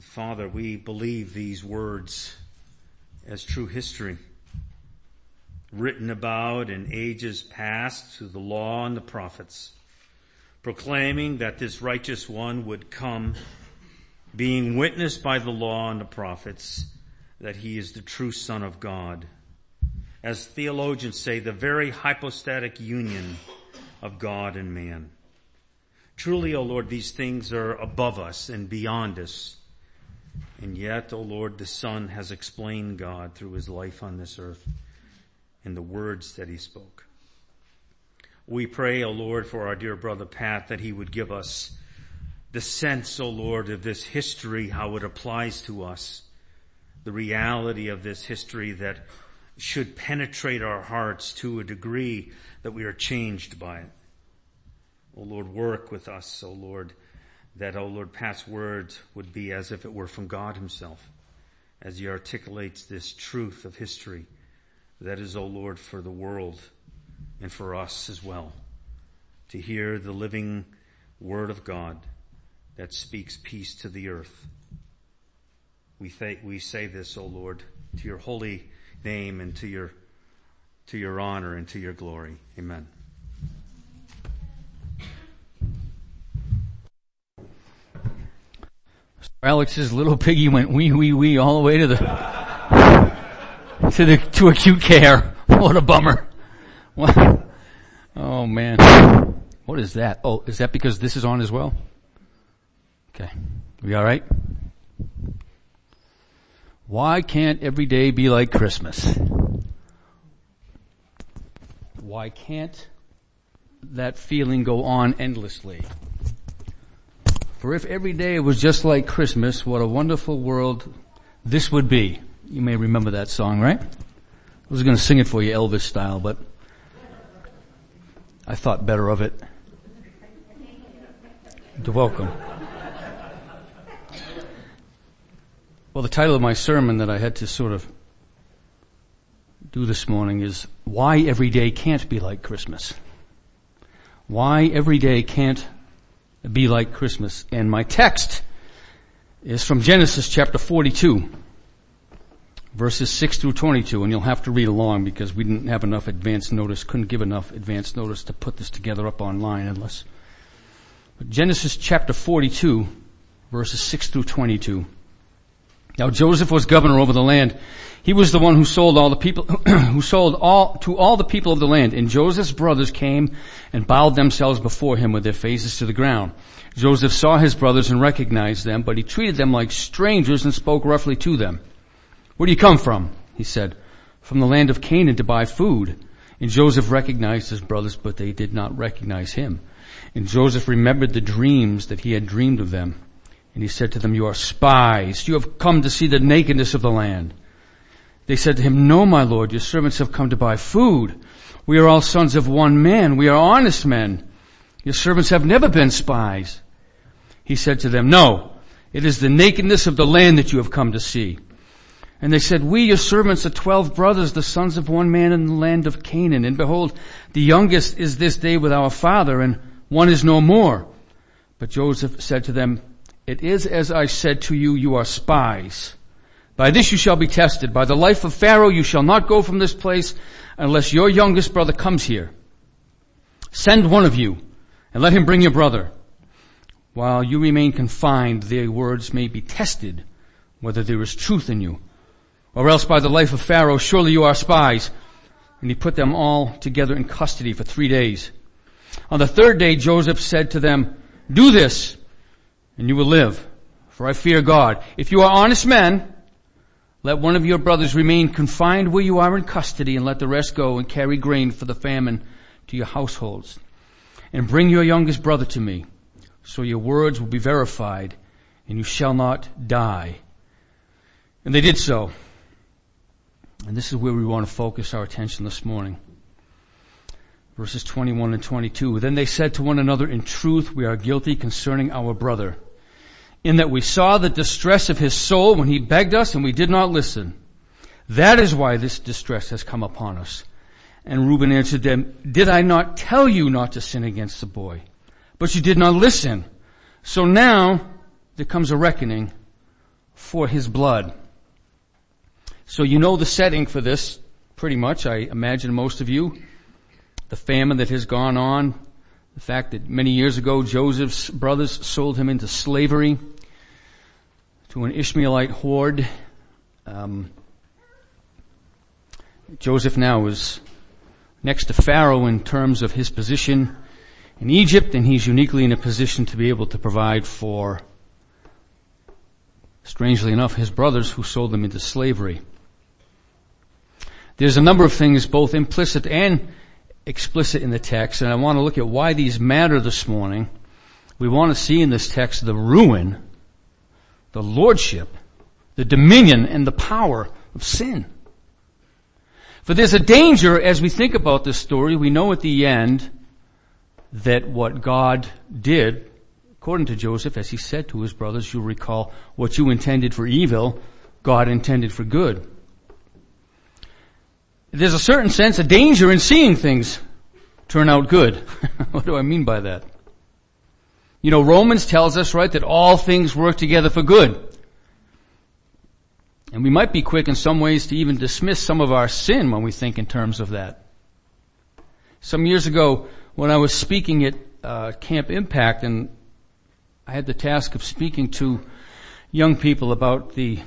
Father, we believe these words as true history, written about in ages past through the law and the prophets, proclaiming that this righteous one would come, being witnessed by the law and the prophets that he is the true Son of God. As theologians say, the very hypostatic union of God and man. Truly, O Lord, these things are above us and beyond us. And yet, O Lord, the Son has explained God through his life on this earth and the words that he spoke. We pray, O Lord, for our dear brother Pat that he would give us the sense, O Lord, of this history, how it applies to us, the reality of this history that should penetrate our hearts to a degree that we are changed by it. O Lord, work with us, O Lord, that, O Lord, Pat's words would be as if it were from God himself as he articulates this truth of history that is, O Lord, for the world and for us as well to hear the living word of God that speaks peace to the earth. We, th- we say this, O Lord, to your holy name and to your, to your honor and to your glory. Amen. Alex's little piggy went wee wee wee all the way to the to the to acute care. What a bummer. What? Oh man. What is that? Oh, is that because this is on as well? Okay. We alright? Why can't every day be like Christmas? Why can't that feeling go on endlessly? For if every day was just like Christmas, what a wonderful world this would be. You may remember that song, right? I was going to sing it for you Elvis style, but I thought better of it. You're welcome. Well, the title of my sermon that I had to sort of do this morning is Why Every Day Can't Be Like Christmas. Why every day can't be like Christmas. And my text is from Genesis chapter 42, verses 6 through 22, and you'll have to read along because we didn't have enough advance notice, couldn't give enough advance notice to put this together up online unless. But Genesis chapter 42, verses 6 through 22. Now Joseph was governor over the land he was the one who sold all the people, who sold all, to all the people of the land. And Joseph's brothers came and bowed themselves before him with their faces to the ground. Joseph saw his brothers and recognized them, but he treated them like strangers and spoke roughly to them. Where do you come from? He said. From the land of Canaan to buy food. And Joseph recognized his brothers, but they did not recognize him. And Joseph remembered the dreams that he had dreamed of them. And he said to them, you are spies. You have come to see the nakedness of the land. They said to him, No, my lord, your servants have come to buy food. We are all sons of one man. We are honest men. Your servants have never been spies. He said to them, No, it is the nakedness of the land that you have come to see. And they said, We, your servants, are twelve brothers, the sons of one man in the land of Canaan. And behold, the youngest is this day with our father, and one is no more. But Joseph said to them, It is as I said to you, you are spies. By this you shall be tested. By the life of Pharaoh you shall not go from this place unless your youngest brother comes here. Send one of you and let him bring your brother. While you remain confined, their words may be tested whether there is truth in you. Or else by the life of Pharaoh, surely you are spies. And he put them all together in custody for three days. On the third day, Joseph said to them, do this and you will live, for I fear God. If you are honest men, let one of your brothers remain confined where you are in custody and let the rest go and carry grain for the famine to your households. And bring your youngest brother to me so your words will be verified and you shall not die. And they did so. And this is where we want to focus our attention this morning. Verses 21 and 22. Then they said to one another, in truth, we are guilty concerning our brother in that we saw the distress of his soul when he begged us and we did not listen. That is why this distress has come upon us. And Reuben answered them, did I not tell you not to sin against the boy? But you did not listen. So now there comes a reckoning for his blood. So you know the setting for this pretty much, I imagine most of you. The famine that has gone on, the fact that many years ago Joseph's brothers sold him into slavery to an Ishmaelite horde. Um, Joseph now is next to Pharaoh in terms of his position in Egypt, and he's uniquely in a position to be able to provide for, strangely enough, his brothers who sold them into slavery. There's a number of things, both implicit and explicit in the text, and I want to look at why these matter this morning. We want to see in this text the ruin, the lordship, the dominion, and the power of sin. For there's a danger as we think about this story. We know at the end that what God did, according to Joseph, as he said to his brothers, you'll recall, what you intended for evil, God intended for good. There's a certain sense of danger in seeing things turn out good. what do I mean by that? You know, Romans tells us, right, that all things work together for good. And we might be quick in some ways to even dismiss some of our sin when we think in terms of that. Some years ago, when I was speaking at uh, Camp Impact, and I had the task of speaking to young people about the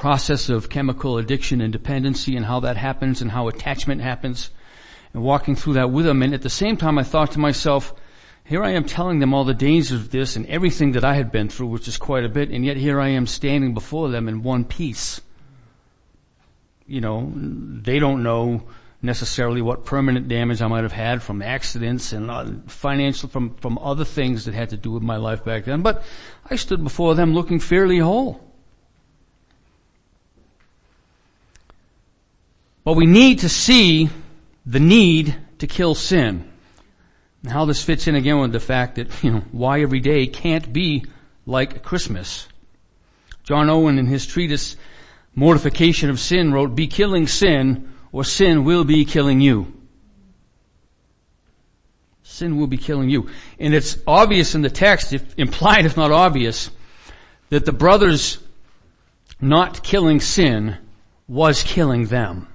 process of chemical addiction and dependency and how that happens and how attachment happens, and walking through that with them. And at the same time, I thought to myself, here I am telling them all the dangers of this and everything that I had been through, which is quite a bit, and yet here I am standing before them in one piece. You know, they don't know necessarily what permanent damage I might have had from accidents and uh, financial, from, from other things that had to do with my life back then, but I stood before them looking fairly whole. But we need to see the need to kill sin. And how this fits in again with the fact that, you know, why every day can't be like Christmas. John Owen in his treatise, Mortification of Sin wrote, be killing sin or sin will be killing you. Sin will be killing you. And it's obvious in the text, if implied if not obvious, that the brothers not killing sin was killing them.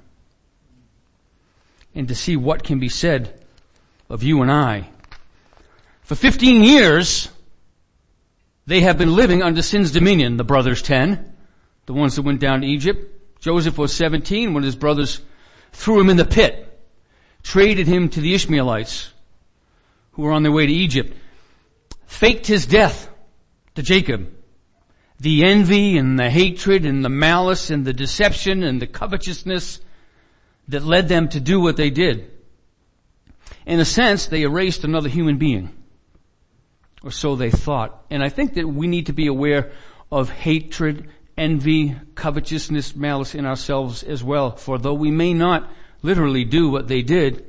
And to see what can be said of you and I. For 15 years, they have been living under sin's dominion, the brothers 10, the ones that went down to Egypt. Joseph was 17 when his brothers threw him in the pit, traded him to the Ishmaelites who were on their way to Egypt, faked his death to Jacob. The envy and the hatred and the malice and the deception and the covetousness that led them to do what they did in a sense, they erased another human being. Or so they thought. And I think that we need to be aware of hatred, envy, covetousness, malice in ourselves as well. For though we may not literally do what they did,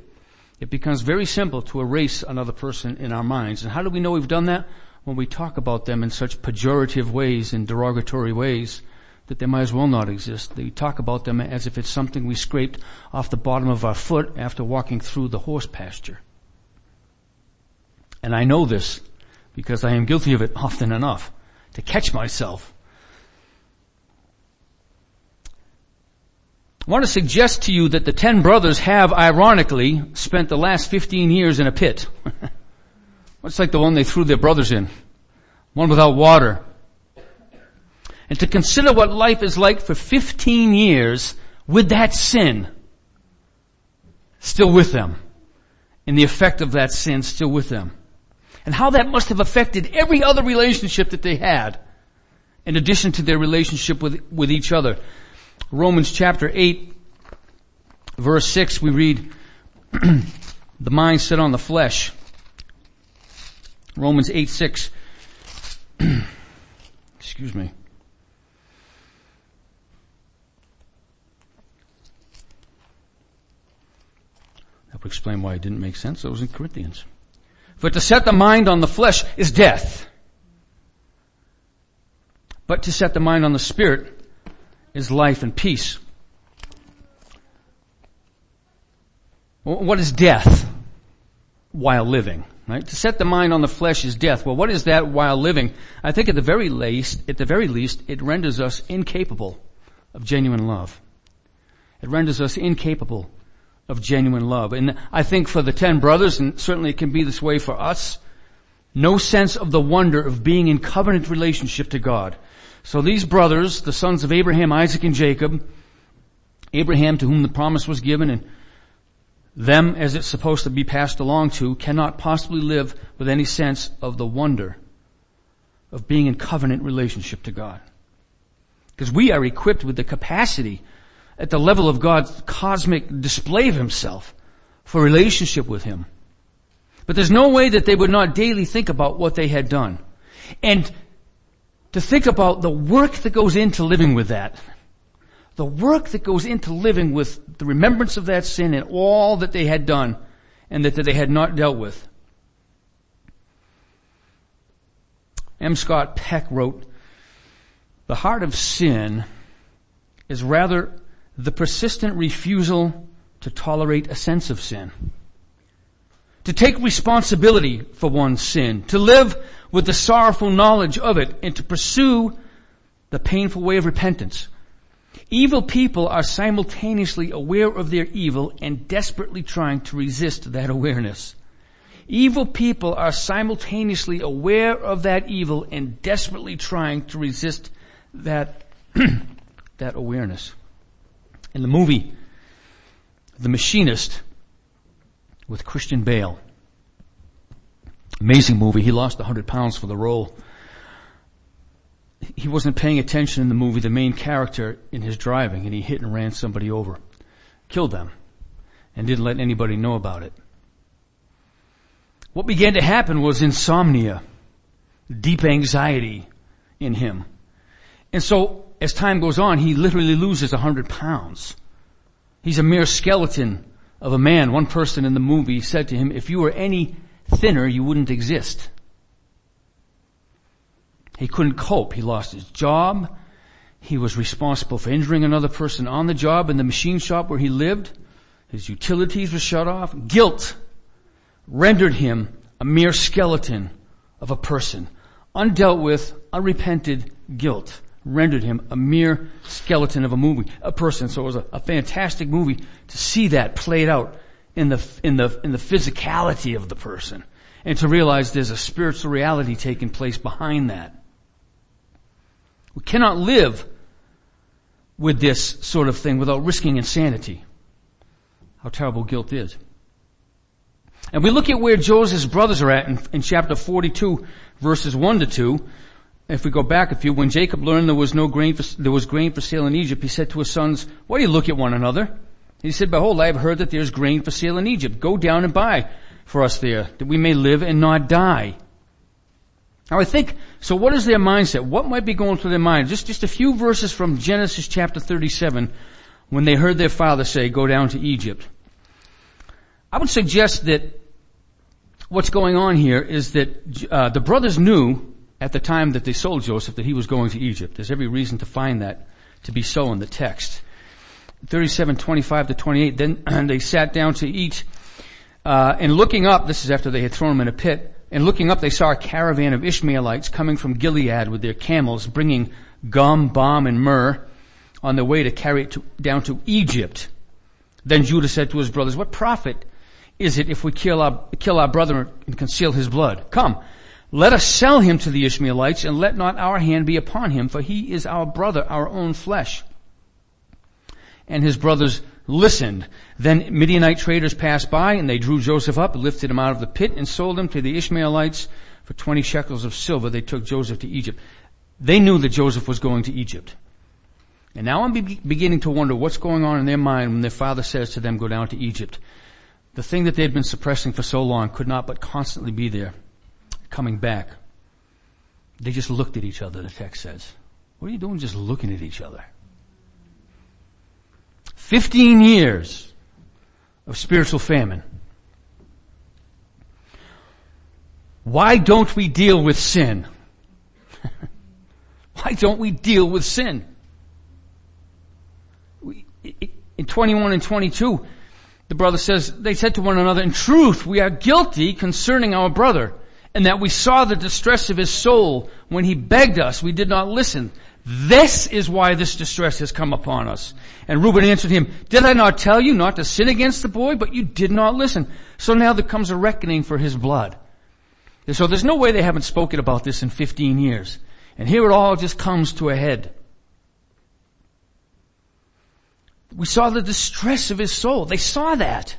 it becomes very simple to erase another person in our minds. And how do we know we've done that? When we talk about them in such pejorative ways and derogatory ways that they might as well not exist. They talk about them as if it's something we scraped off the bottom of our foot after walking through the horse pasture. And I know this because I am guilty of it often enough to catch myself. I want to suggest to you that the ten brothers have ironically spent the last 15 years in a pit. It's like the one they threw their brothers in. One without water, and to consider what life is like for 15 years with that sin still with them and the effect of that sin still with them and how that must have affected every other relationship that they had in addition to their relationship with, with each other. Romans chapter 8 verse 6 we read the mind set on the flesh. Romans 8 6 excuse me. That would explain why it didn't make sense. It was in Corinthians. For to set the mind on the flesh is death. But to set the mind on the spirit is life and peace. What is death while living? Right? To set the mind on the flesh is death. Well, what is that while living? I think at the very least, at the very least, it renders us incapable of genuine love. It renders us incapable of genuine love. And I think for the ten brothers, and certainly it can be this way for us, no sense of the wonder of being in covenant relationship to God. So these brothers, the sons of Abraham, Isaac, and Jacob, Abraham to whom the promise was given and them as it's supposed to be passed along to cannot possibly live with any sense of the wonder of being in covenant relationship to God. Because we are equipped with the capacity at the level of God's cosmic display of himself for relationship with him. But there's no way that they would not daily think about what they had done. And to think about the work that goes into living with that the work that goes into living with the remembrance of that sin and all that they had done and that, they had not dealt with. M. Scott Peck wrote, the heart of sin is rather the persistent refusal to tolerate a sense of sin. To take responsibility for one's sin, to live with the sorrowful knowledge of it, and to pursue the painful way of repentance. Evil people are simultaneously aware of their evil and desperately trying to resist that awareness. Evil people are simultaneously aware of that evil and desperately trying to resist that, that awareness. In the movie, The Machinist, with Christian Bale, amazing movie, he lost 100 pounds for the role he wasn't paying attention in the movie, the main character in his driving, and he hit and ran somebody over. Killed them. And didn't let anybody know about it. What began to happen was insomnia, deep anxiety in him. And so, as time goes on, he literally loses a hundred pounds. He's a mere skeleton of a man. One person in the movie said to him, if you were any thinner, you wouldn't exist. He couldn't cope. He lost his job. He was responsible for injuring another person on the job in the machine shop where he lived. His utilities were shut off. Guilt rendered him a mere skeleton of a person. Undealt with, unrepented guilt rendered him a mere skeleton of a movie, a person. So it was a, a fantastic movie to see that played out in the, in the, in the physicality of the person and to realize there's a spiritual reality taking place behind that. We cannot live with this sort of thing without risking insanity. How terrible guilt is. And we look at where Joseph's brothers are at in, in, chapter 42 verses 1 to 2. If we go back a few, when Jacob learned there was no grain for, there was grain for sale in Egypt, he said to his sons, why do you look at one another? He said, behold, I have heard that there's grain for sale in Egypt. Go down and buy for us there, that we may live and not die. Now I think, so what is their mindset? What might be going through their mind? Just, just a few verses from Genesis chapter 37 when they heard their father say, go down to Egypt. I would suggest that what's going on here is that uh, the brothers knew at the time that they sold Joseph that he was going to Egypt. There's every reason to find that to be so in the text. 37, 25 to 28, then they sat down to eat, uh, and looking up, this is after they had thrown him in a pit, and looking up, they saw a caravan of Ishmaelites coming from Gilead with their camels, bringing gum, balm, and myrrh on their way to carry it to, down to Egypt. Then Judah said to his brothers, what profit is it if we kill our, kill our brother and conceal his blood? Come, let us sell him to the Ishmaelites and let not our hand be upon him, for he is our brother, our own flesh. And his brothers listened. Then Midianite traders passed by and they drew Joseph up, lifted him out of the pit and sold him to the Ishmaelites for 20 shekels of silver. They took Joseph to Egypt. They knew that Joseph was going to Egypt. And now I'm be- beginning to wonder what's going on in their mind when their father says to them, go down to Egypt. The thing that they'd been suppressing for so long could not but constantly be there, coming back. They just looked at each other, the text says. What are you doing just looking at each other? 15 years of spiritual famine. Why don't we deal with sin? Why don't we deal with sin? in 21 and 22, the brother says, they said to one another, in truth, we are guilty concerning our brother, and that we saw the distress of his soul when he begged us, we did not listen. This is why this distress has come upon us. And Reuben answered him, did I not tell you not to sin against the boy? But you did not listen. So now there comes a reckoning for his blood. And so there's no way they haven't spoken about this in 15 years. And here it all just comes to a head. We saw the distress of his soul. They saw that.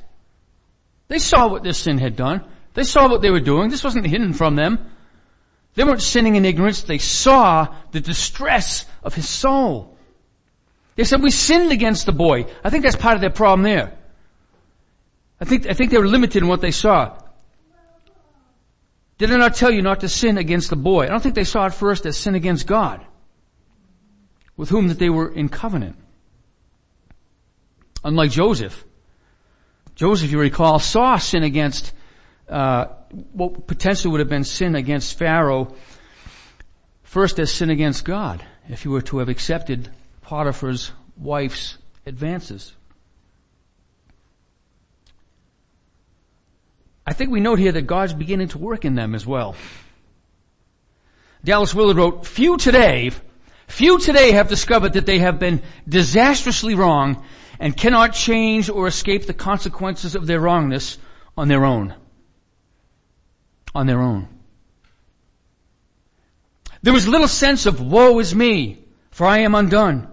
They saw what this sin had done. They saw what they were doing. This wasn't hidden from them. They weren't sinning in ignorance. They saw the distress of his soul. They said, we sinned against the boy. I think that's part of their problem there. I think, I think they were limited in what they saw. Did I not tell you not to sin against the boy? I don't think they saw it first as sin against God, with whom that they were in covenant. Unlike Joseph. Joseph, you recall, saw sin against, uh, what potentially would have been sin against Pharaoh, first as sin against God, if he were to have accepted Potiphar's wife's advances. I think we note here that God's beginning to work in them as well. Dallas Willard wrote, few today, few today have discovered that they have been disastrously wrong and cannot change or escape the consequences of their wrongness on their own. On their own. There was little sense of woe is me, for I am undone.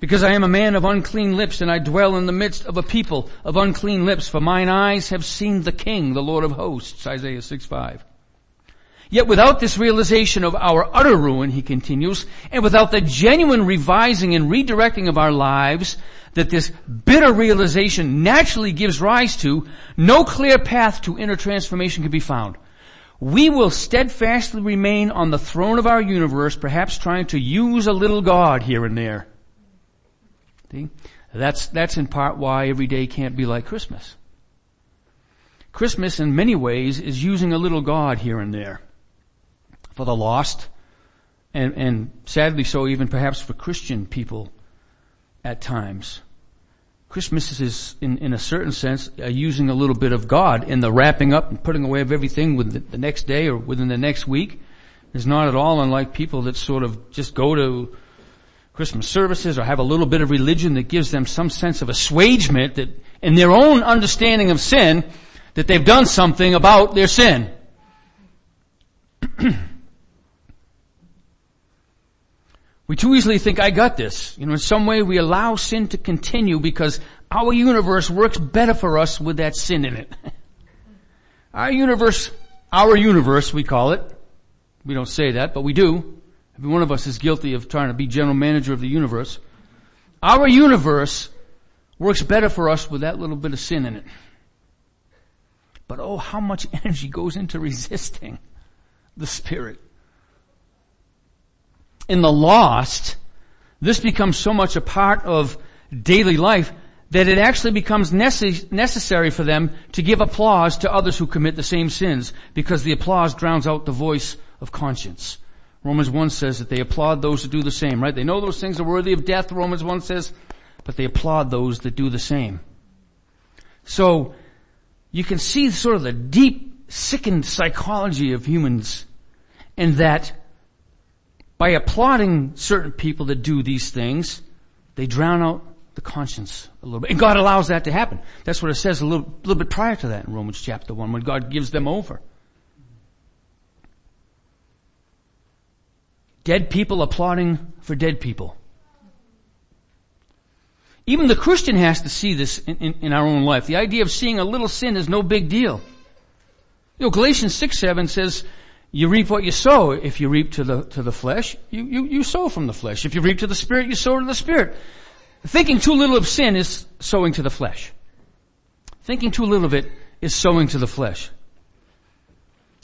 Because I am a man of unclean lips and I dwell in the midst of a people of unclean lips, for mine eyes have seen the King, the Lord of hosts, Isaiah 6 5. Yet without this realization of our utter ruin, he continues, and without the genuine revising and redirecting of our lives that this bitter realization naturally gives rise to, no clear path to inner transformation can be found. We will steadfastly remain on the throne of our universe, perhaps trying to use a little God here and there. See? That's, that's in part why every day can't be like Christmas. Christmas in many ways is using a little God here and there for the lost and, and sadly so even perhaps for Christian people at times. Christmas is, in, in a certain sense, uh, using a little bit of God in the wrapping up and putting away of everything with the, the next day or within the next week. Is not at all unlike people that sort of just go to Christmas services or have a little bit of religion that gives them some sense of assuagement that in their own understanding of sin, that they've done something about their sin. we too easily think, I got this. You know, in some way we allow sin to continue because our universe works better for us with that sin in it. our universe, our universe we call it. We don't say that, but we do. Every one of us is guilty of trying to be general manager of the universe. Our universe works better for us with that little bit of sin in it. But oh, how much energy goes into resisting the Spirit. In the lost, this becomes so much a part of daily life that it actually becomes necess- necessary for them to give applause to others who commit the same sins because the applause drowns out the voice of conscience. Romans 1 says that they applaud those who do the same, right? They know those things are worthy of death, Romans 1 says, but they applaud those that do the same. So, you can see sort of the deep, sickened psychology of humans and that by applauding certain people that do these things, they drown out the conscience a little bit. And God allows that to happen. That's what it says a little, little bit prior to that in Romans chapter 1 when God gives them over. Dead people applauding for dead people. Even the Christian has to see this in, in, in, our own life. The idea of seeing a little sin is no big deal. You know, Galatians 6, 7 says, you reap what you sow. If you reap to the, to the flesh, you, you, you sow from the flesh. If you reap to the spirit, you sow to the spirit. Thinking too little of sin is sowing to the flesh. Thinking too little of it is sowing to the flesh.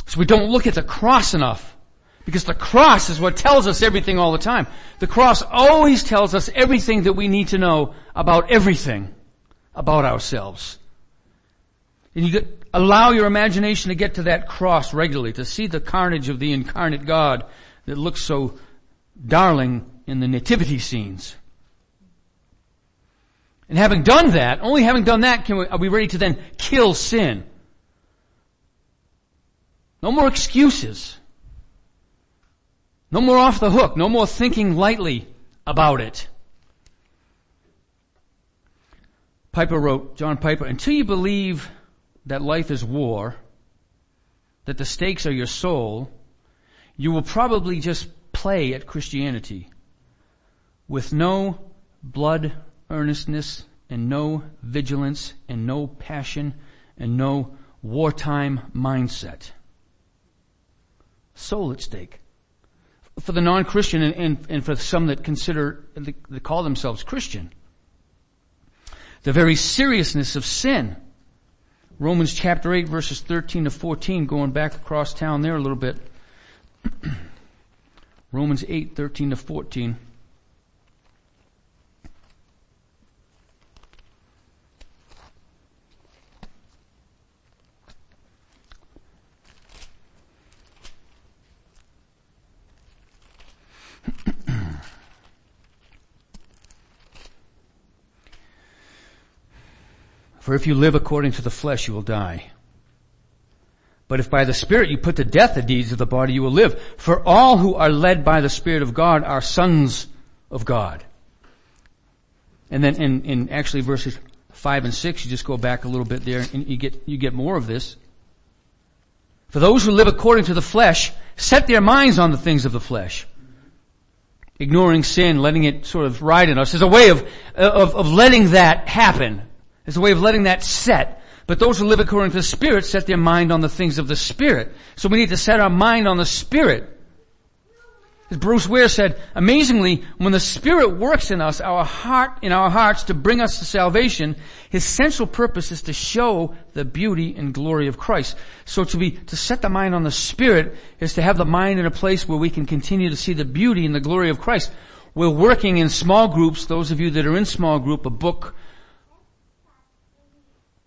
So we don't look at the cross enough. Because the cross is what tells us everything all the time. The cross always tells us everything that we need to know about everything about ourselves. And you get, allow your imagination to get to that cross regularly, to see the carnage of the incarnate God that looks so darling in the nativity scenes. And having done that, only having done that, can we, are we ready to then kill sin? No more excuses. No more off the hook. No more thinking lightly about it. Piper wrote, John Piper, until you believe that life is war, that the stakes are your soul, you will probably just play at Christianity with no blood earnestness and no vigilance and no passion and no wartime mindset. Soul at stake. For the non-Christian and, and, and for some that consider, that call themselves Christian the very seriousness of sin. Romans chapter 8 verses 13 to 14, going back across town there a little bit. Romans 8, 13 to 14. For if you live according to the flesh, you will die. But if by the Spirit you put to death the deeds of the body, you will live. For all who are led by the Spirit of God are sons of God. And then in, in actually verses five and six, you just go back a little bit there and you get, you get more of this. For those who live according to the flesh set their minds on the things of the flesh. Ignoring sin, letting it sort of ride in us is a way of, of, of letting that happen. It's a way of letting that set. But those who live according to the Spirit set their mind on the things of the Spirit. So we need to set our mind on the Spirit. As Bruce Ware said, amazingly, when the Spirit works in us, our heart, in our hearts to bring us to salvation, His central purpose is to show the beauty and glory of Christ. So to be, to set the mind on the Spirit is to have the mind in a place where we can continue to see the beauty and the glory of Christ. We're working in small groups, those of you that are in small group, a book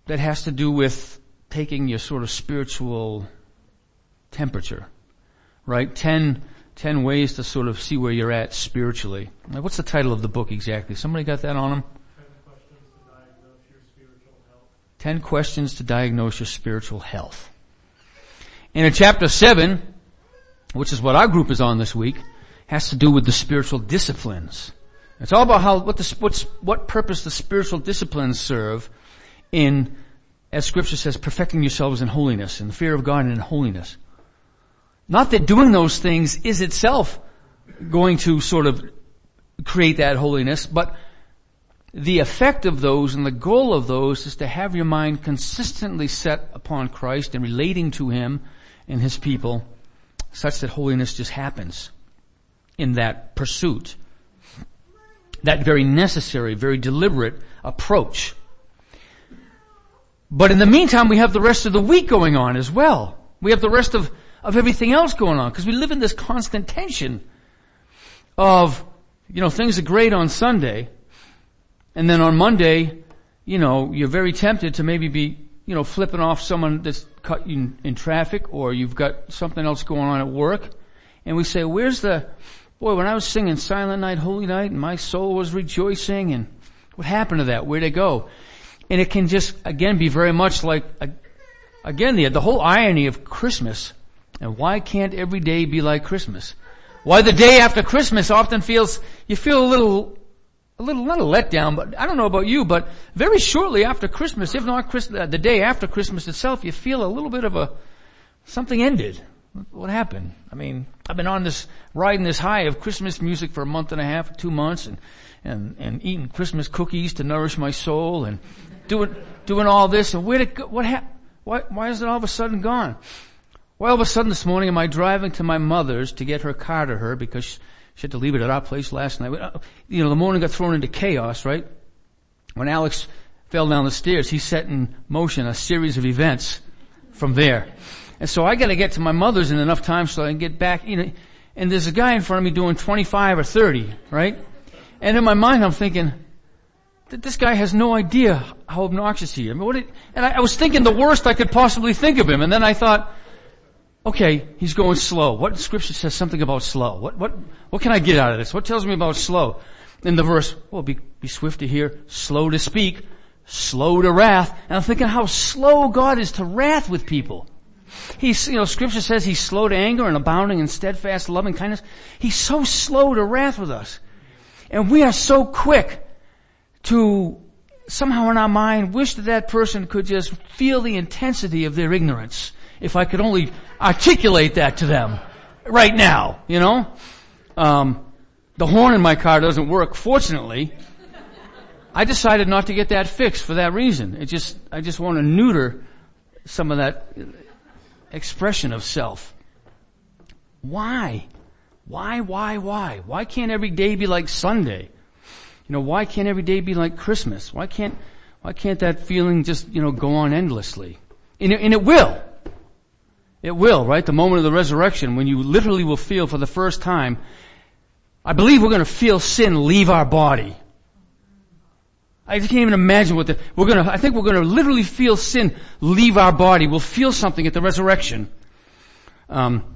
that has to do with taking your sort of spiritual temperature, right? Ten, ten ways to sort of see where you're at spiritually. What's the title of the book exactly? Somebody got that on them? Ten questions to diagnose your spiritual health. And in chapter seven, which is what our group is on this week, has to do with the spiritual disciplines. It's all about how, what the, what purpose the spiritual disciplines serve in, as scripture says, perfecting yourselves in holiness, in the fear of God and in holiness. Not that doing those things is itself going to sort of create that holiness, but the effect of those and the goal of those is to have your mind consistently set upon Christ and relating to Him and His people such that holiness just happens in that pursuit. That very necessary, very deliberate approach but in the meantime, we have the rest of the week going on as well. We have the rest of, of everything else going on because we live in this constant tension of, you know, things are great on Sunday and then on Monday, you know, you're very tempted to maybe be, you know, flipping off someone that's cut you in, in traffic or you've got something else going on at work and we say, where's the, boy, when I was singing Silent Night, Holy Night and my soul was rejoicing and what happened to that? Where'd it go? And it can just, again, be very much like, again, the, the whole irony of Christmas. And why can't every day be like Christmas? Why the day after Christmas often feels, you feel a little, a little, not a letdown, but I don't know about you, but very shortly after Christmas, if not Christmas, uh, the day after Christmas itself, you feel a little bit of a, something ended. What happened? I mean, I've been on this, riding this high of Christmas music for a month and a half, two months, and, and, and eating Christmas cookies to nourish my soul, and doing, doing all this and where did, what happened? Why, why is it all of a sudden gone? Well, all of a sudden this morning am I driving to my mother's to get her car to her because she had to leave it at our place last night. Uh, you know, the morning got thrown into chaos, right? When Alex fell down the stairs, he set in motion a series of events from there. And so I gotta get to my mother's in enough time so I can get back, you know, and there's a guy in front of me doing 25 or 30, right? And in my mind I'm thinking, that this guy has no idea how obnoxious he is. I mean, what and I, I was thinking the worst I could possibly think of him, and then I thought, okay, he's going slow. What scripture says something about slow? What, what, what can I get out of this? What tells me about slow? In the verse, well, be, be swift to hear, slow to speak, slow to wrath. And I'm thinking how slow God is to wrath with people. He's, you know, scripture says he's slow to anger and abounding in steadfast loving kindness. He's so slow to wrath with us. And we are so quick to somehow in our mind wish that that person could just feel the intensity of their ignorance. If I could only articulate that to them right now, you know? Um, the horn in my car doesn't work, fortunately. I decided not to get that fixed for that reason. It just, I just want to neuter some of that expression of self. Why? Why, why, why? Why can't every day be like Sunday? You know, why can't every day be like Christmas? Why can't, why can't that feeling just, you know, go on endlessly? And it, and it will. It will, right? The moment of the resurrection when you literally will feel for the first time, I believe we're gonna feel sin leave our body. I just can't even imagine what the, we're gonna, I think we're gonna literally feel sin leave our body. We'll feel something at the resurrection. Um,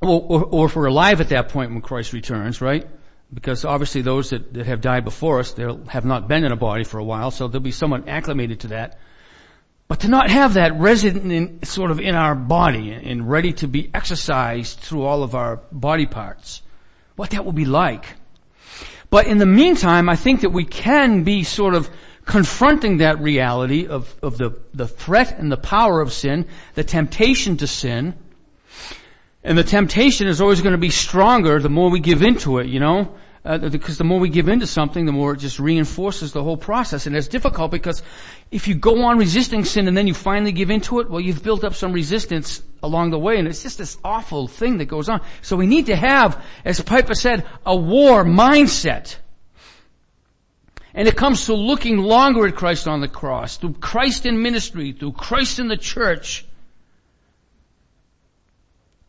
or, or, or if we're alive at that point when Christ returns, right? Because obviously those that, that have died before us, they have not been in a body for a while, so they'll be somewhat acclimated to that. But to not have that resident in, sort of in our body and ready to be exercised through all of our body parts, what that will be like. But in the meantime, I think that we can be sort of confronting that reality of, of the, the threat and the power of sin, the temptation to sin. And the temptation is always going to be stronger the more we give into it, you know? Uh, because the more we give into something, the more it just reinforces the whole process. And it's difficult because if you go on resisting sin and then you finally give into it, well, you've built up some resistance along the way and it's just this awful thing that goes on. So we need to have, as Piper said, a war mindset. And it comes to looking longer at Christ on the cross, through Christ in ministry, through Christ in the church,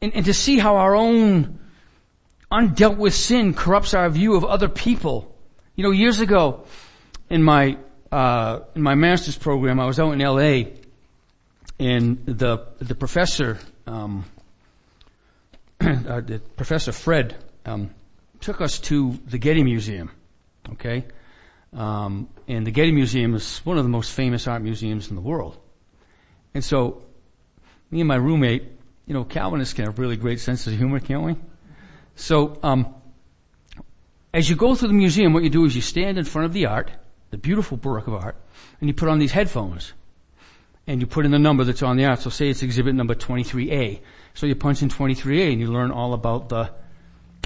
and, and to see how our own undealt with sin corrupts our view of other people. You know, years ago, in my uh, in my master's program, I was out in L.A. and the the professor, um, uh, the professor Fred, um, took us to the Getty Museum. Okay, um, and the Getty Museum is one of the most famous art museums in the world. And so, me and my roommate, you know, Calvinists can have really great sense of humor, can't we? So, um, as you go through the museum, what you do is you stand in front of the art, the beautiful work of art, and you put on these headphones. And you put in the number that's on the art. So say it's exhibit number 23A. So you punch in 23A and you learn all about the,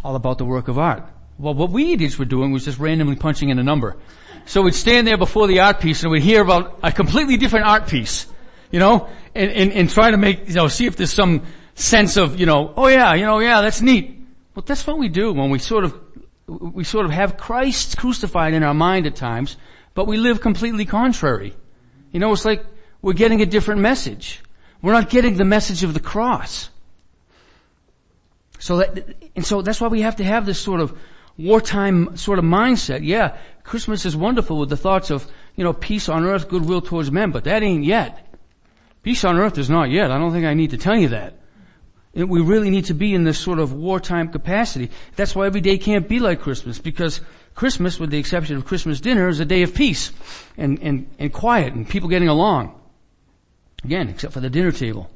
all about the work of art. Well, what we idiots were doing was just randomly punching in a number. So we'd stand there before the art piece and we'd hear about a completely different art piece, you know, and, and, and try to make, you know, see if there's some sense of, you know, oh yeah, you know, yeah, that's neat. Well, that's what we do when we sort of, we sort of have Christ crucified in our mind at times, but we live completely contrary. You know, it's like we're getting a different message. We're not getting the message of the cross. So that, and so that's why we have to have this sort of wartime sort of mindset. Yeah, Christmas is wonderful with the thoughts of, you know, peace on earth, goodwill towards men, but that ain't yet. Peace on earth is not yet. I don't think I need to tell you that. We really need to be in this sort of wartime capacity. That's why every day can't be like Christmas, because Christmas, with the exception of Christmas dinner, is a day of peace and, and, and quiet and people getting along. Again, except for the dinner table.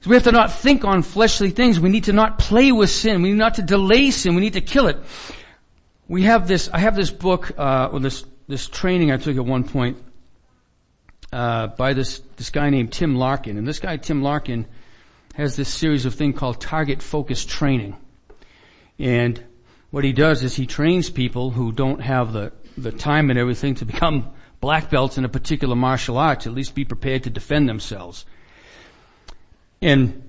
So we have to not think on fleshly things. We need to not play with sin. We need not to delay sin. We need to kill it. We have this, I have this book, uh, or this, this training I took at one point, uh, by this, this guy named Tim Larkin. And this guy, Tim Larkin, has this series of thing called target focused training. And what he does is he trains people who don't have the, the time and everything to become black belts in a particular martial art to at least be prepared to defend themselves. And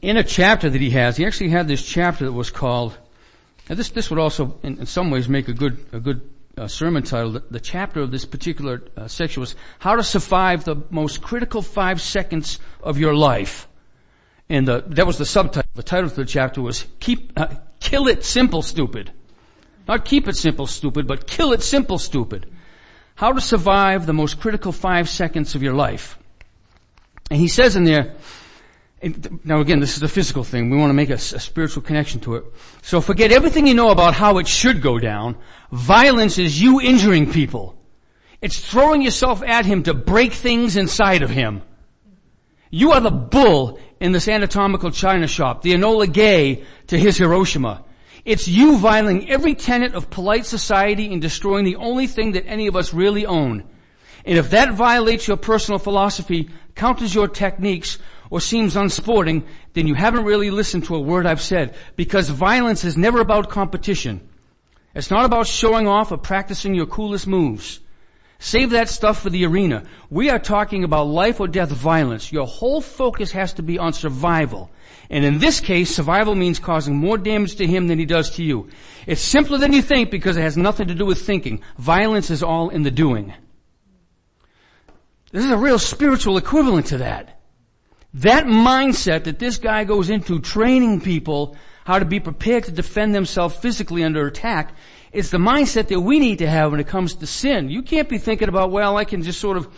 in a chapter that he has, he actually had this chapter that was called, Now this, this would also in, in some ways make a good, a good uh, sermon title. The, the, chapter of this particular uh, section was How to Survive the Most Critical Five Seconds of Your Life. And the, that was the subtitle. The title of the chapter was "Keep uh, Kill It Simple, Stupid." Not keep it simple, stupid, but kill it simple, stupid. How to survive the most critical five seconds of your life. And he says in there, now again, this is a physical thing. We want to make a, a, spiritual connection to it. So forget everything you know about how it should go down. Violence is you injuring people. It's throwing yourself at him to break things inside of him. You are the bull in this anatomical china shop, the Enola Gay to his Hiroshima. It's you violating every tenet of polite society and destroying the only thing that any of us really own. And if that violates your personal philosophy, counters your techniques, or seems unsporting, then you haven't really listened to a word I've said. Because violence is never about competition. It's not about showing off or practicing your coolest moves. Save that stuff for the arena. We are talking about life or death violence. Your whole focus has to be on survival. And in this case, survival means causing more damage to him than he does to you. It's simpler than you think because it has nothing to do with thinking. Violence is all in the doing. This is a real spiritual equivalent to that. That mindset that this guy goes into training people how to be prepared to defend themselves physically under attack is the mindset that we need to have when it comes to sin. You can't be thinking about, well, I can just sort of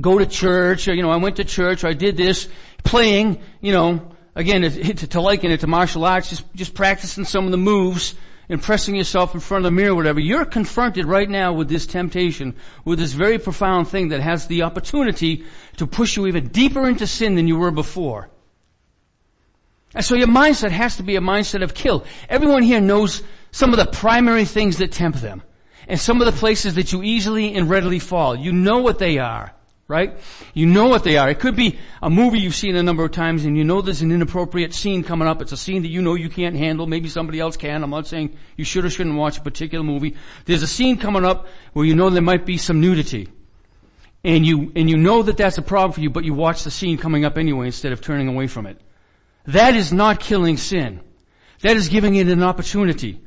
go to church, or, you know, I went to church, or I did this, playing, you know, again, to, to liken it to martial arts, just, just practicing some of the moves, impressing yourself in front of the mirror, whatever, you're confronted right now with this temptation, with this very profound thing that has the opportunity to push you even deeper into sin than you were before. And so your mindset has to be a mindset of kill. Everyone here knows some of the primary things that tempt them. And some of the places that you easily and readily fall. You know what they are right? You know what they are. It could be a movie you've seen a number of times and you know there's an inappropriate scene coming up. It's a scene that you know you can't handle. Maybe somebody else can. I'm not saying you should or shouldn't watch a particular movie. There's a scene coming up where you know there might be some nudity. And you, and you know that that's a problem for you, but you watch the scene coming up anyway instead of turning away from it. That is not killing sin. That is giving it an opportunity.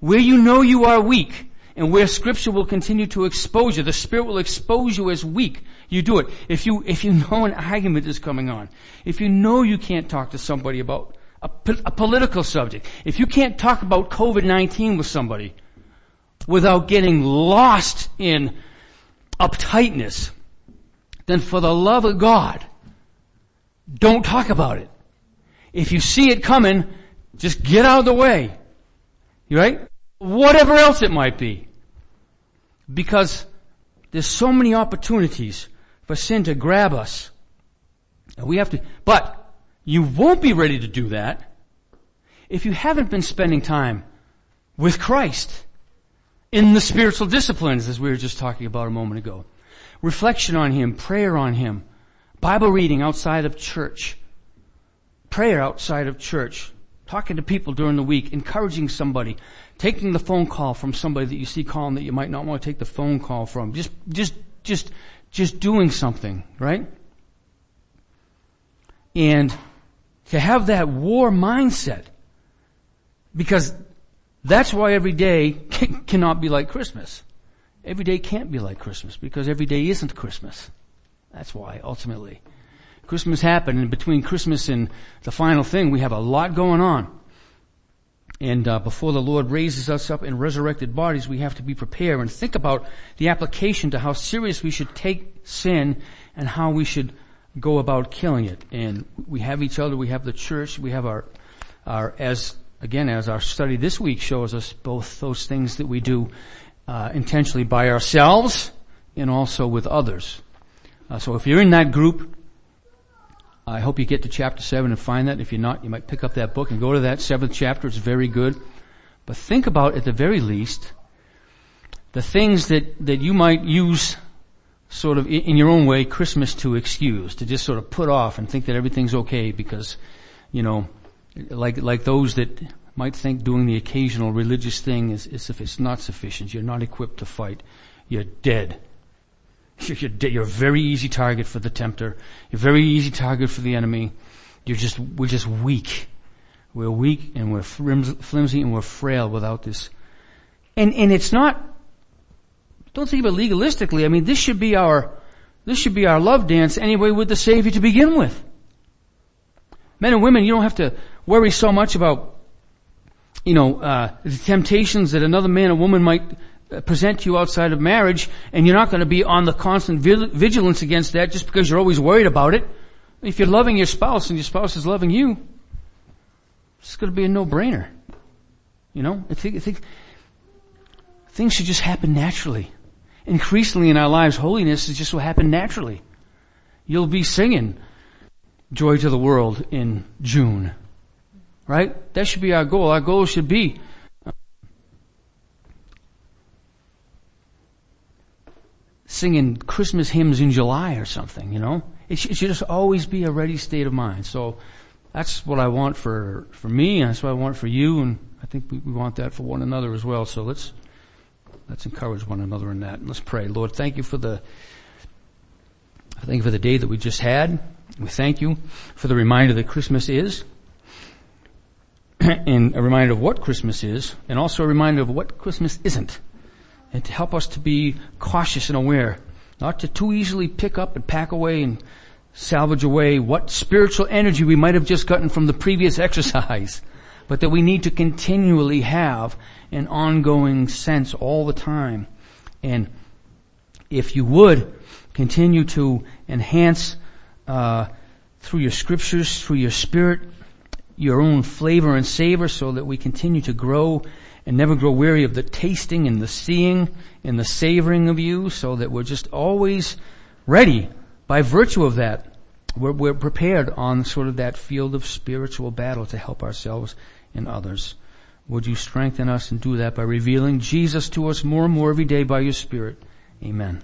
Where you know you are weak, and where scripture will continue to expose you, the Spirit will expose you as weak. You do it. If you, if you know an argument is coming on, if you know you can't talk to somebody about a, a political subject, if you can't talk about COVID-19 with somebody without getting lost in uptightness, then for the love of God, don't talk about it. If you see it coming, just get out of the way. You Right? Whatever else it might be. Because there's so many opportunities for sin to grab us. And we have to, but you won't be ready to do that if you haven't been spending time with Christ in the spiritual disciplines as we were just talking about a moment ago. Reflection on Him, prayer on Him, Bible reading outside of church, prayer outside of church, talking to people during the week, encouraging somebody, taking the phone call from somebody that you see calling that you might not want to take the phone call from. Just, just, just, just doing something, right? And to have that war mindset, because that's why every day cannot be like Christmas. Every day can't be like Christmas because every day isn't Christmas. That's why, ultimately. Christmas happened and between Christmas and the final thing, we have a lot going on. And uh, before the Lord raises us up in resurrected bodies, we have to be prepared and think about the application to how serious we should take sin and how we should go about killing it. And we have each other, we have the church, we have our, our as again as our study this week shows us both those things that we do uh, intentionally by ourselves and also with others. Uh, so if you're in that group, I hope you get to chapter 7 and find that. If you're not, you might pick up that book and go to that seventh chapter. It's very good. But think about, at the very least, the things that, that you might use sort of in your own way Christmas to excuse, to just sort of put off and think that everything's okay because, you know, like, like those that might think doing the occasional religious thing is, is if it's not sufficient. You're not equipped to fight. You're dead. You're, you're a very easy target for the tempter. You're a very easy target for the enemy. You're just, we're just weak. We're weak and we're flimsy and we're frail without this. And, and it's not, don't think it legalistically. I mean, this should be our, this should be our love dance anyway with the Savior to begin with. Men and women, you don't have to worry so much about, you know, uh, the temptations that another man or woman might present you outside of marriage and you're not going to be on the constant vigilance against that just because you're always worried about it. If you're loving your spouse and your spouse is loving you, it's going to be a no-brainer. You know, I think, I think things should just happen naturally. Increasingly in our lives, holiness is just what happen naturally. You'll be singing Joy to the World in June. Right? That should be our goal. Our goal should be singing Christmas hymns in July or something, you know? It should, it should just always be a ready state of mind. So that's what I want for, for me and that's what I want for you and I think we, we want that for one another as well. So let's, let's encourage one another in that. And let's pray. Lord, thank you for the, thank you for the day that we just had. We thank you for the reminder that Christmas is and a reminder of what Christmas is and also a reminder of what Christmas isn't and to help us to be cautious and aware, not to too easily pick up and pack away and salvage away what spiritual energy we might have just gotten from the previous exercise, but that we need to continually have an ongoing sense all the time. And if you would continue to enhance uh, through your scriptures, through your spirit, your own flavor and savor, so that we continue to grow and never grow weary of the tasting and the seeing and the savoring of you so that we're just always ready by virtue of that. We're, we're prepared on sort of that field of spiritual battle to help ourselves and others. Would you strengthen us and do that by revealing Jesus to us more and more every day by your Spirit? Amen.